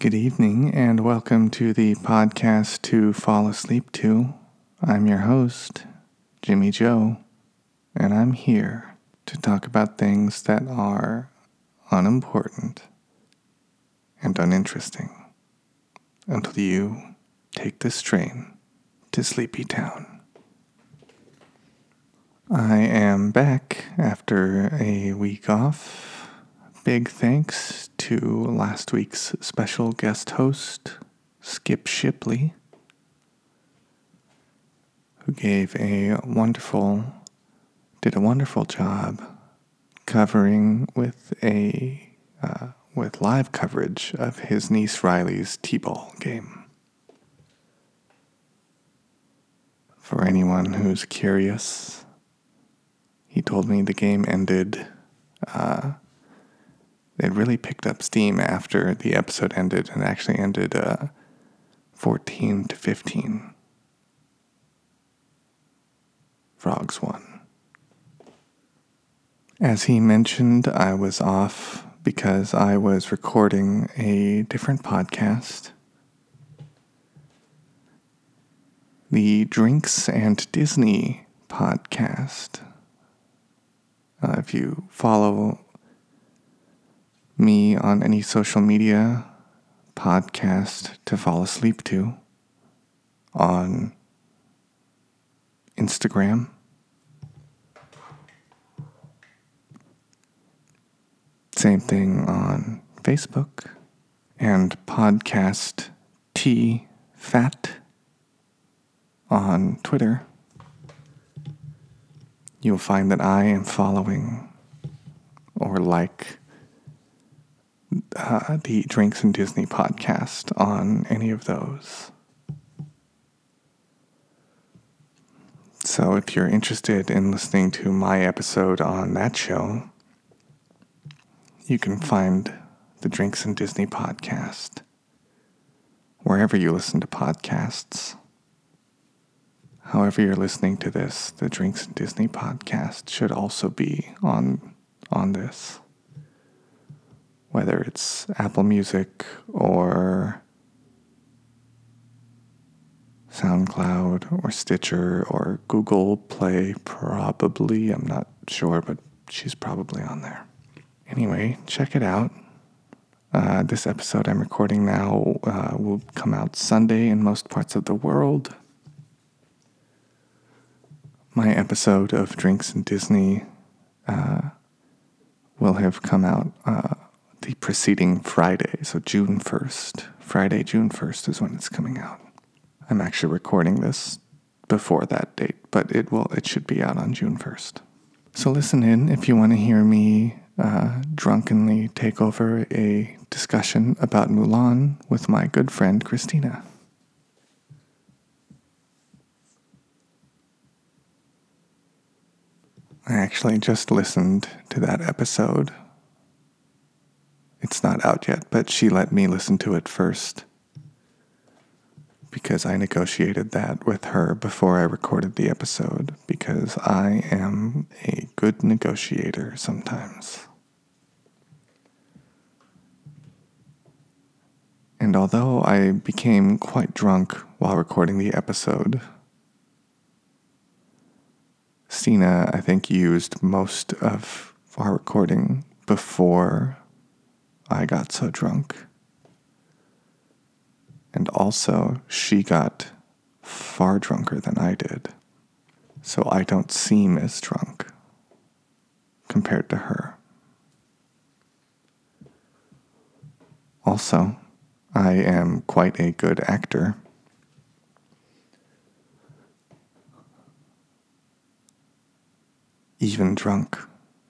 Good evening, and welcome to the podcast to fall asleep to. I'm your host, Jimmy Jo, and I'm here to talk about things that are unimportant and uninteresting until you take this train to Sleepy Town. I am back after a week off. Big thanks to last week's special guest host, Skip Shipley, who gave a wonderful, did a wonderful job covering with a uh, with live coverage of his niece Riley's T-ball game. For anyone who's curious, he told me the game ended uh, it really picked up steam after the episode ended and actually ended uh, 14 to 15. Frogs won. As he mentioned, I was off because I was recording a different podcast. The Drinks and Disney podcast. Uh, if you follow me on any social media podcast to fall asleep to on Instagram. Same thing on Facebook and podcast T Fat on Twitter. You'll find that I am following or like uh, the Drinks and Disney podcast on any of those. So if you're interested in listening to my episode on that show, you can find the Drinks and Disney podcast wherever you listen to podcasts. However, you're listening to this, the Drinks and Disney podcast should also be on on this whether it's Apple Music or SoundCloud or Stitcher or Google Play, probably. I'm not sure, but she's probably on there. Anyway, check it out. Uh, this episode I'm recording now uh, will come out Sunday in most parts of the world. My episode of Drinks and Disney uh, will have come out uh, the preceding Friday, so June 1st. Friday, June 1st is when it's coming out. I'm actually recording this before that date, but it will it should be out on June 1st. So listen in if you want to hear me uh, drunkenly take over a discussion about Mulan with my good friend Christina. I actually just listened to that episode it's not out yet, but she let me listen to it first because I negotiated that with her before I recorded the episode because I am a good negotiator sometimes. And although I became quite drunk while recording the episode, Stina, I think, used most of our recording before I got so drunk. And also, she got far drunker than I did. So I don't seem as drunk compared to her. Also, I am quite a good actor. Even drunk,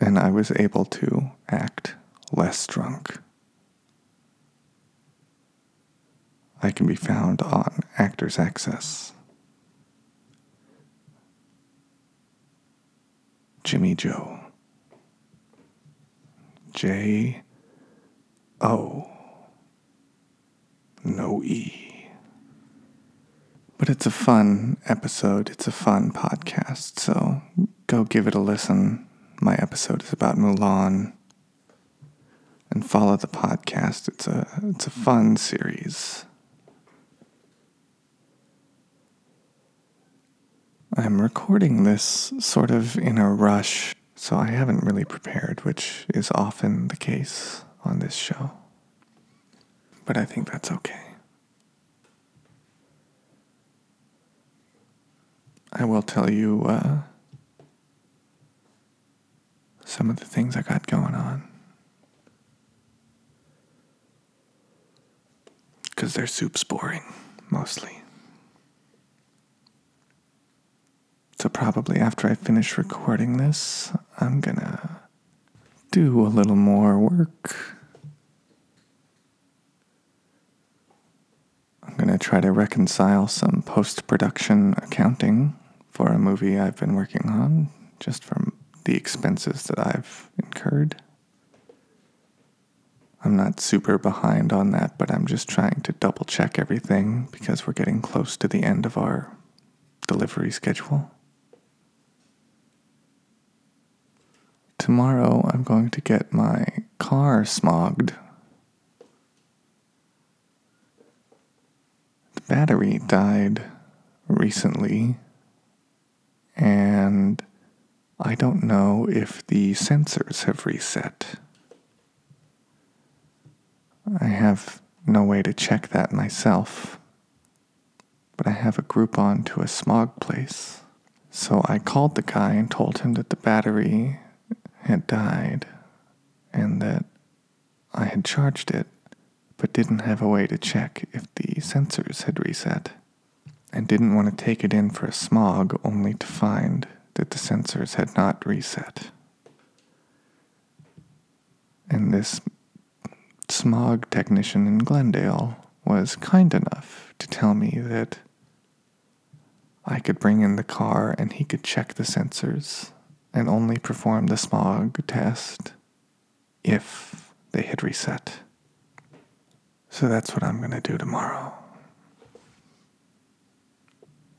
and I was able to act less drunk. I can be found on Actors Access. Jimmy Jo. J O. No E. But it's a fun episode. It's a fun podcast. So go give it a listen. My episode is about Mulan. and follow the podcast. It's a it's a fun series. I'm recording this sort of in a rush, so I haven't really prepared, which is often the case on this show. But I think that's okay. I will tell you uh, some of the things I got going on. Because their soup's boring, mostly. So, probably after I finish recording this, I'm gonna do a little more work. I'm gonna try to reconcile some post production accounting for a movie I've been working on, just from the expenses that I've incurred. I'm not super behind on that, but I'm just trying to double check everything because we're getting close to the end of our delivery schedule. Tomorrow, I'm going to get my car smogged. The battery died recently, and I don't know if the sensors have reset. I have no way to check that myself, but I have a Groupon to a smog place. So I called the guy and told him that the battery had died and that I had charged it but didn't have a way to check if the sensors had reset and didn't want to take it in for a smog only to find that the sensors had not reset. And this smog technician in Glendale was kind enough to tell me that I could bring in the car and he could check the sensors and only perform the smog test if they had reset. So that's what I'm going to do tomorrow.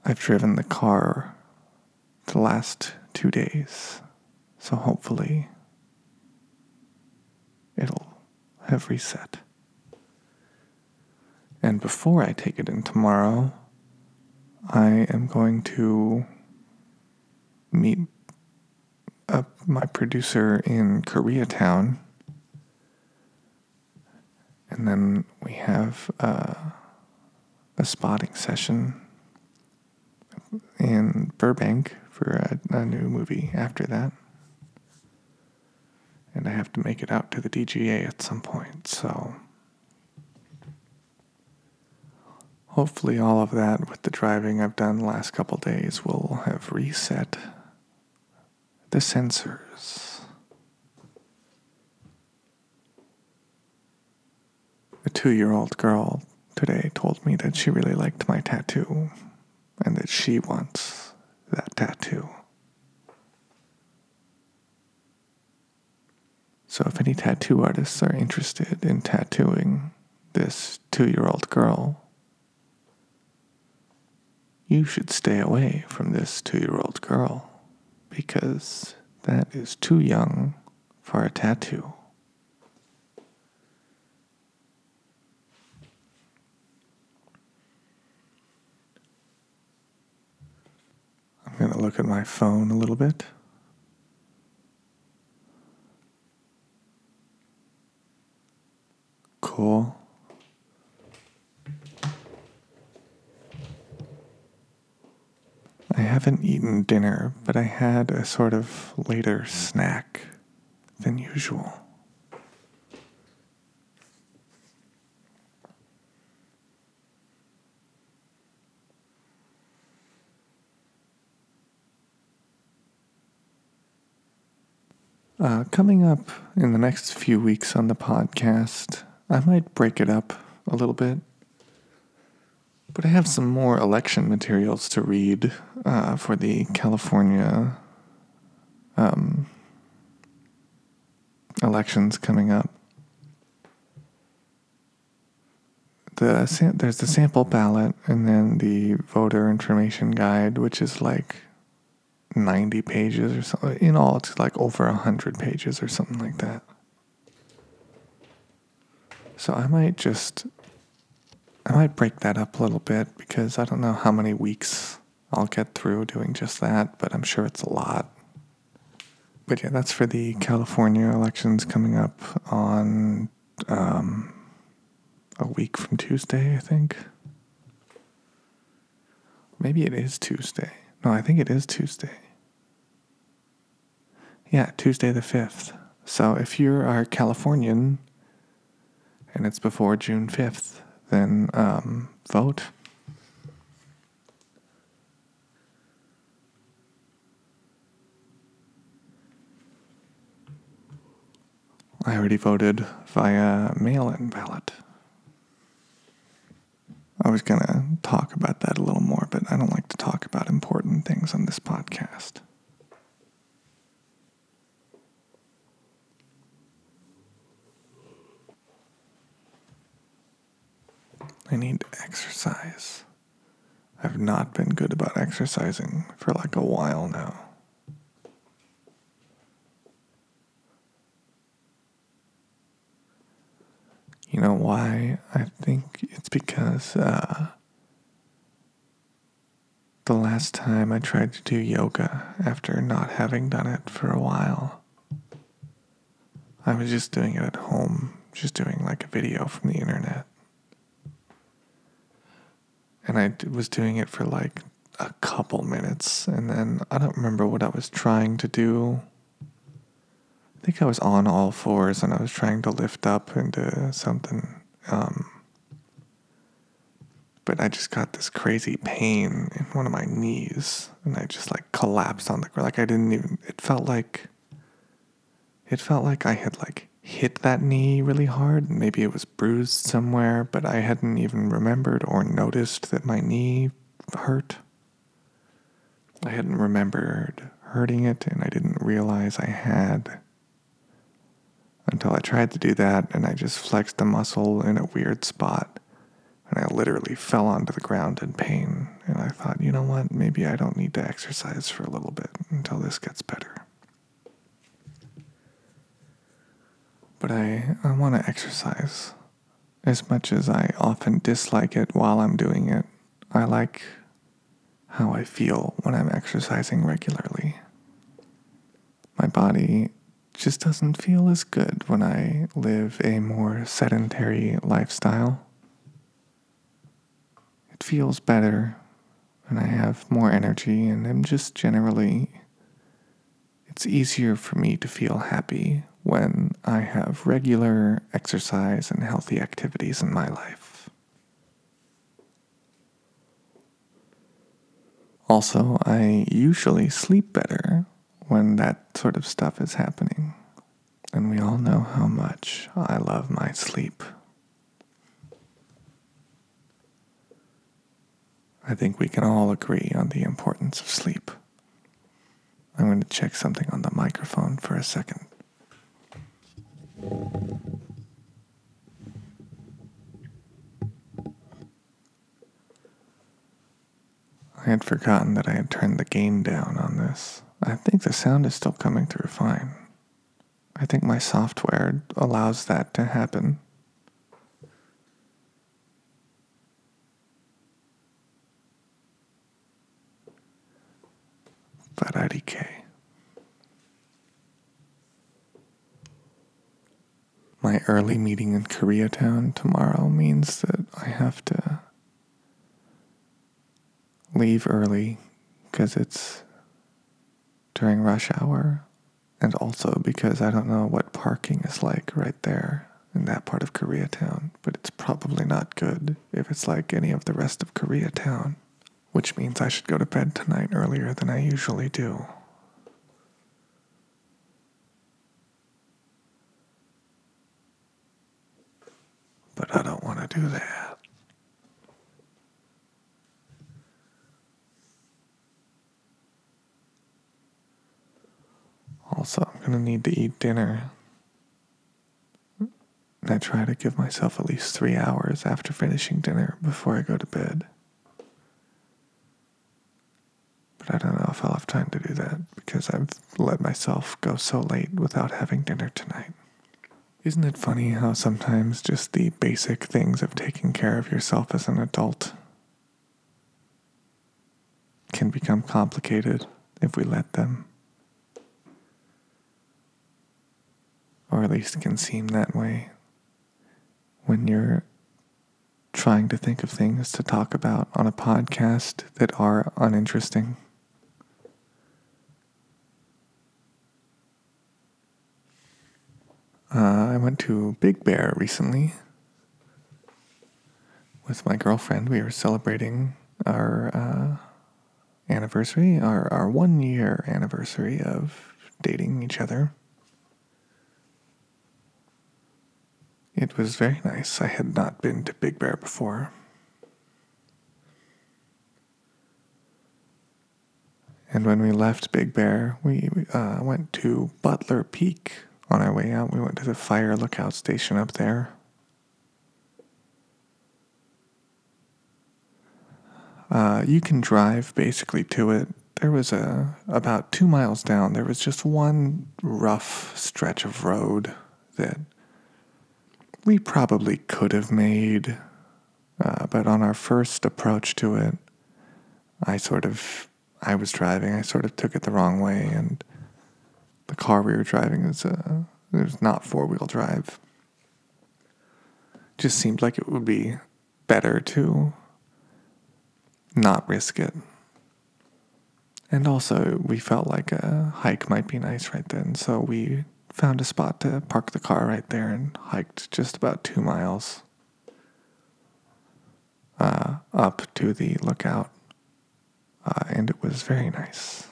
I've driven the car the last two days, so hopefully it'll have reset. And before I take it in tomorrow, I am going to meet my producer in Koreatown. And then we have uh, a spotting session in Burbank for a, a new movie after that. And I have to make it out to the DGA at some point, so. Hopefully, all of that with the driving I've done the last couple days will have reset the sensors. A two year old girl today told me that she really liked my tattoo and that she wants that tattoo. So, if any tattoo artists are interested in tattooing this two year old girl, you should stay away from this two year old girl because that is too young for a tattoo. I'm going to look at my phone a little bit. Cool. I haven't eaten dinner, but I had a sort of later snack than usual. Uh, coming up in the next few weeks on the podcast, I might break it up a little bit. But I have some more election materials to read uh, for the California um, elections coming up. The there's the sample ballot and then the voter information guide, which is like 90 pages or something. In all, it's like over 100 pages or something like that. So I might just I might break that up a little bit because I don't know how many weeks I'll get through doing just that, but I'm sure it's a lot. But yeah, that's for the California elections coming up on um, a week from Tuesday, I think. Maybe it is Tuesday. No, I think it is Tuesday. Yeah, Tuesday the 5th. So if you're a Californian and it's before June 5th, then um, vote. I already voted via mail in ballot. I was going to talk about that a little more, but I don't like to talk about important things on this podcast. I need exercise. I've not been good about exercising for like a while now. You know why? I think it's because uh, the last time I tried to do yoga after not having done it for a while, I was just doing it at home, just doing like a video from the internet. And I was doing it for like a couple minutes, and then I don't remember what I was trying to do I think I was on all fours and I was trying to lift up into something. Um, but I just got this crazy pain in one of my knees and I just like collapsed on the ground. Like I didn't even, it felt like, it felt like I had like hit that knee really hard. Maybe it was bruised somewhere, but I hadn't even remembered or noticed that my knee hurt. I hadn't remembered hurting it and I didn't realize I had until I tried to do that and I just flexed the muscle in a weird spot. And I literally fell onto the ground in pain. And I thought, you know what? Maybe I don't need to exercise for a little bit until this gets better. But I, I want to exercise. As much as I often dislike it while I'm doing it, I like how I feel when I'm exercising regularly. My body just doesn't feel as good when I live a more sedentary lifestyle. It feels better and I have more energy, and I'm just generally, it's easier for me to feel happy when I have regular exercise and healthy activities in my life. Also, I usually sleep better when that sort of stuff is happening. And we all know how much I love my sleep. I think we can all agree on the importance of sleep. I'm going to check something on the microphone for a second. I had forgotten that I had turned the gain down on this. I think the sound is still coming through fine. I think my software allows that to happen. But IDK. My early meeting in Koreatown tomorrow means that I have to leave early because it's during rush hour, and also because I don't know what parking is like right there in that part of Koreatown, but it's probably not good if it's like any of the rest of Koreatown, which means I should go to bed tonight earlier than I usually do. But I don't want to do that. Also, I'm going to need to eat dinner. And I try to give myself at least three hours after finishing dinner before I go to bed. But I don't know if I'll have time to do that because I've let myself go so late without having dinner tonight. Isn't it funny how sometimes just the basic things of taking care of yourself as an adult can become complicated if we let them? Or at least can seem that way when you're trying to think of things to talk about on a podcast that are uninteresting. Uh, I went to Big Bear recently with my girlfriend. We were celebrating our uh, anniversary, our, our one year anniversary of dating each other. It was very nice. I had not been to Big Bear before. And when we left Big Bear, we uh, went to Butler Peak on our way out, we went to the fire lookout station up there. Uh, you can drive basically to it. There was a about two miles down. There was just one rough stretch of road that we probably could have made, uh, but on our first approach to it, I sort of I was driving. I sort of took it the wrong way and the car we were driving is uh, it not four wheel drive. Just seemed like it would be better to not risk it. And also, we felt like a hike might be nice right then, so we found a spot to park the car right there and hiked just about two miles uh, up to the lookout. Uh, and it was very nice.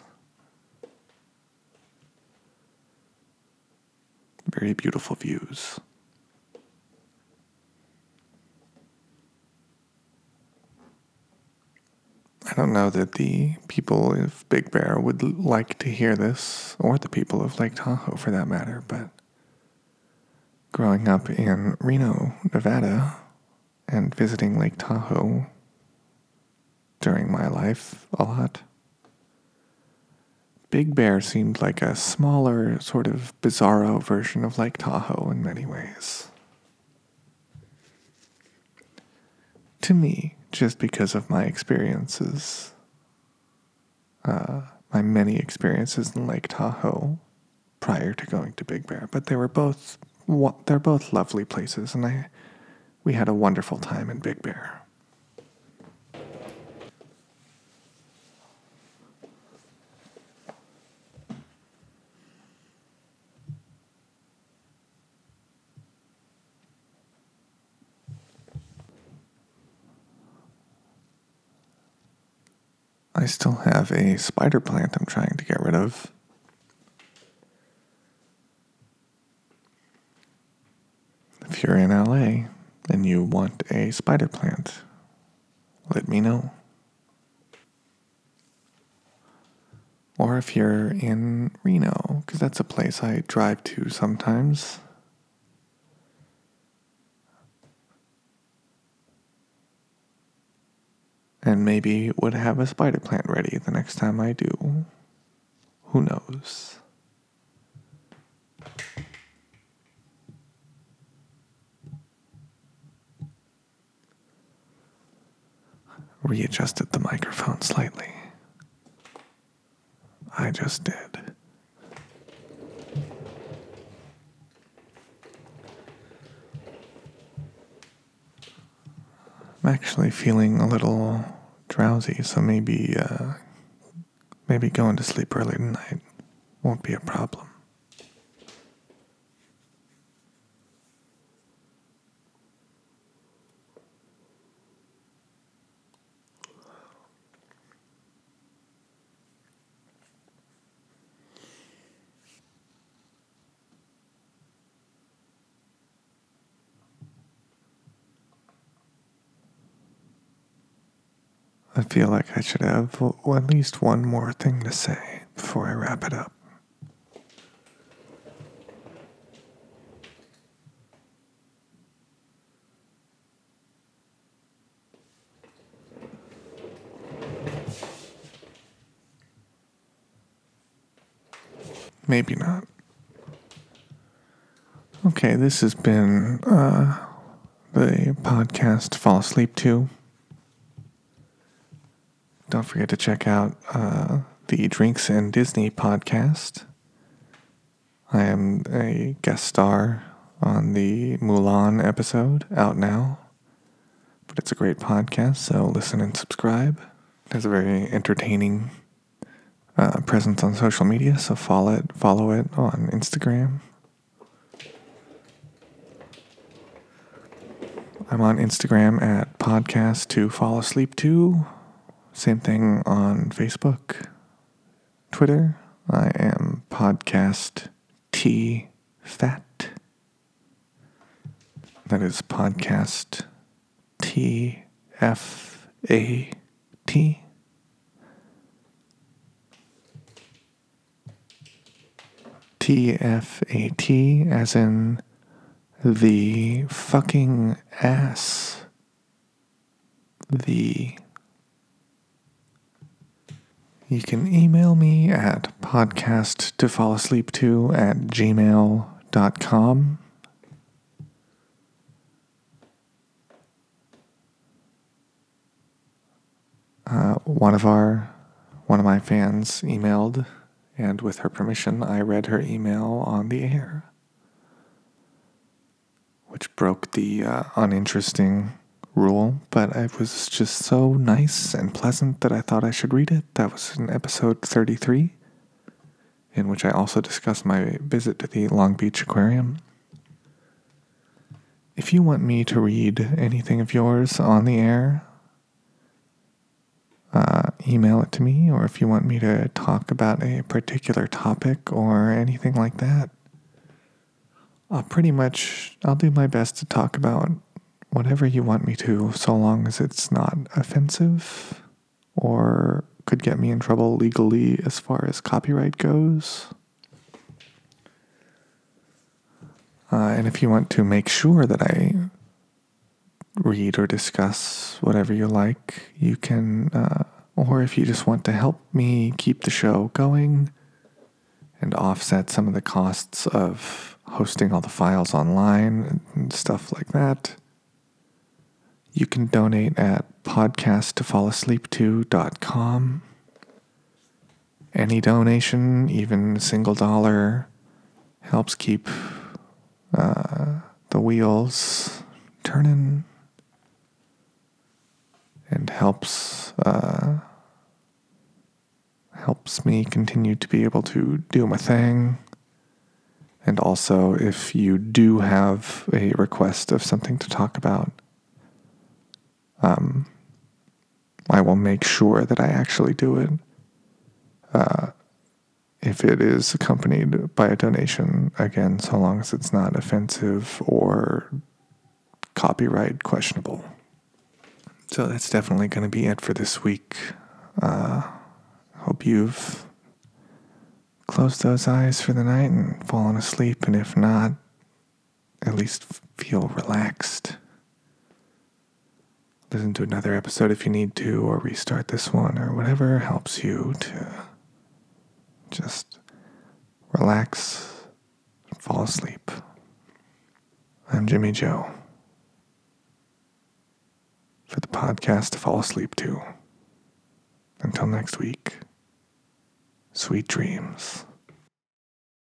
Very beautiful views. I don't know that the people of Big Bear would like to hear this, or the people of Lake Tahoe for that matter, but growing up in Reno, Nevada, and visiting Lake Tahoe during my life a lot, Big Bear seemed like a smaller, sort of bizarro version of Lake Tahoe in many ways. To me, just because of my experiences, uh, my many experiences in Lake Tahoe prior to going to Big Bear, but they were both they're both lovely places, and I we had a wonderful time in Big Bear. I still have a spider plant I'm trying to get rid of. If you're in LA and you want a spider plant, let me know. Or if you're in Reno, because that's a place I drive to sometimes. And maybe would have a spider plant ready the next time I do. Who knows? Readjusted the microphone slightly. I just did. I'm actually feeling a little drowsy, so maybe uh, maybe going to sleep early tonight won't be a problem. I feel like I should have at least one more thing to say before I wrap it up. Maybe not. Okay. This has been uh, the podcast to fall asleep to. Don't forget to check out uh, the Drinks and Disney podcast. I am a guest star on the Mulan episode out now, but it's a great podcast, so listen and subscribe. It has a very entertaining uh, presence on social media, so follow it, follow it on Instagram. I'm on Instagram at podcast to fall asleep to. Same thing on Facebook, Twitter. I am podcast T fat. That is podcast T F A T. T F A T, as in the fucking ass. The. You can email me at podcast to fall asleep to at gmail.com. Uh, one of our, one of my fans emailed, and with her permission, I read her email on the air, which broke the uh, uninteresting rule, but it was just so nice and pleasant that I thought I should read it. That was in episode 33, in which I also discussed my visit to the Long Beach Aquarium. If you want me to read anything of yours on the air, uh, email it to me, or if you want me to talk about a particular topic or anything like that, I'll pretty much I'll do my best to talk about whatever you want me to, so long as it's not offensive or could get me in trouble legally as far as copyright goes. Uh, and if you want to make sure that I read or discuss whatever you like, you can, uh, or if you just want to help me keep the show going and offset some of the costs of hosting all the files online and stuff like that, you can donate at podcasttofallasleep2.com. Any donation, even a single dollar, helps keep uh, the wheels turning and helps uh, helps me continue to be able to do my thing. And also, if you do have a request of something to talk about, um, I will make sure that I actually do it. Uh, if it is accompanied by a donation, again, so long as it's not offensive or copyright questionable. So that's definitely going to be it for this week. Uh, hope you've closed those eyes for the night and fallen asleep, and if not, at least feel relaxed listen to another episode if you need to, or restart this one, or whatever helps you to just relax and fall asleep. I'm Jimmy Jo for the podcast to fall asleep to. Until next week, sweet dreams.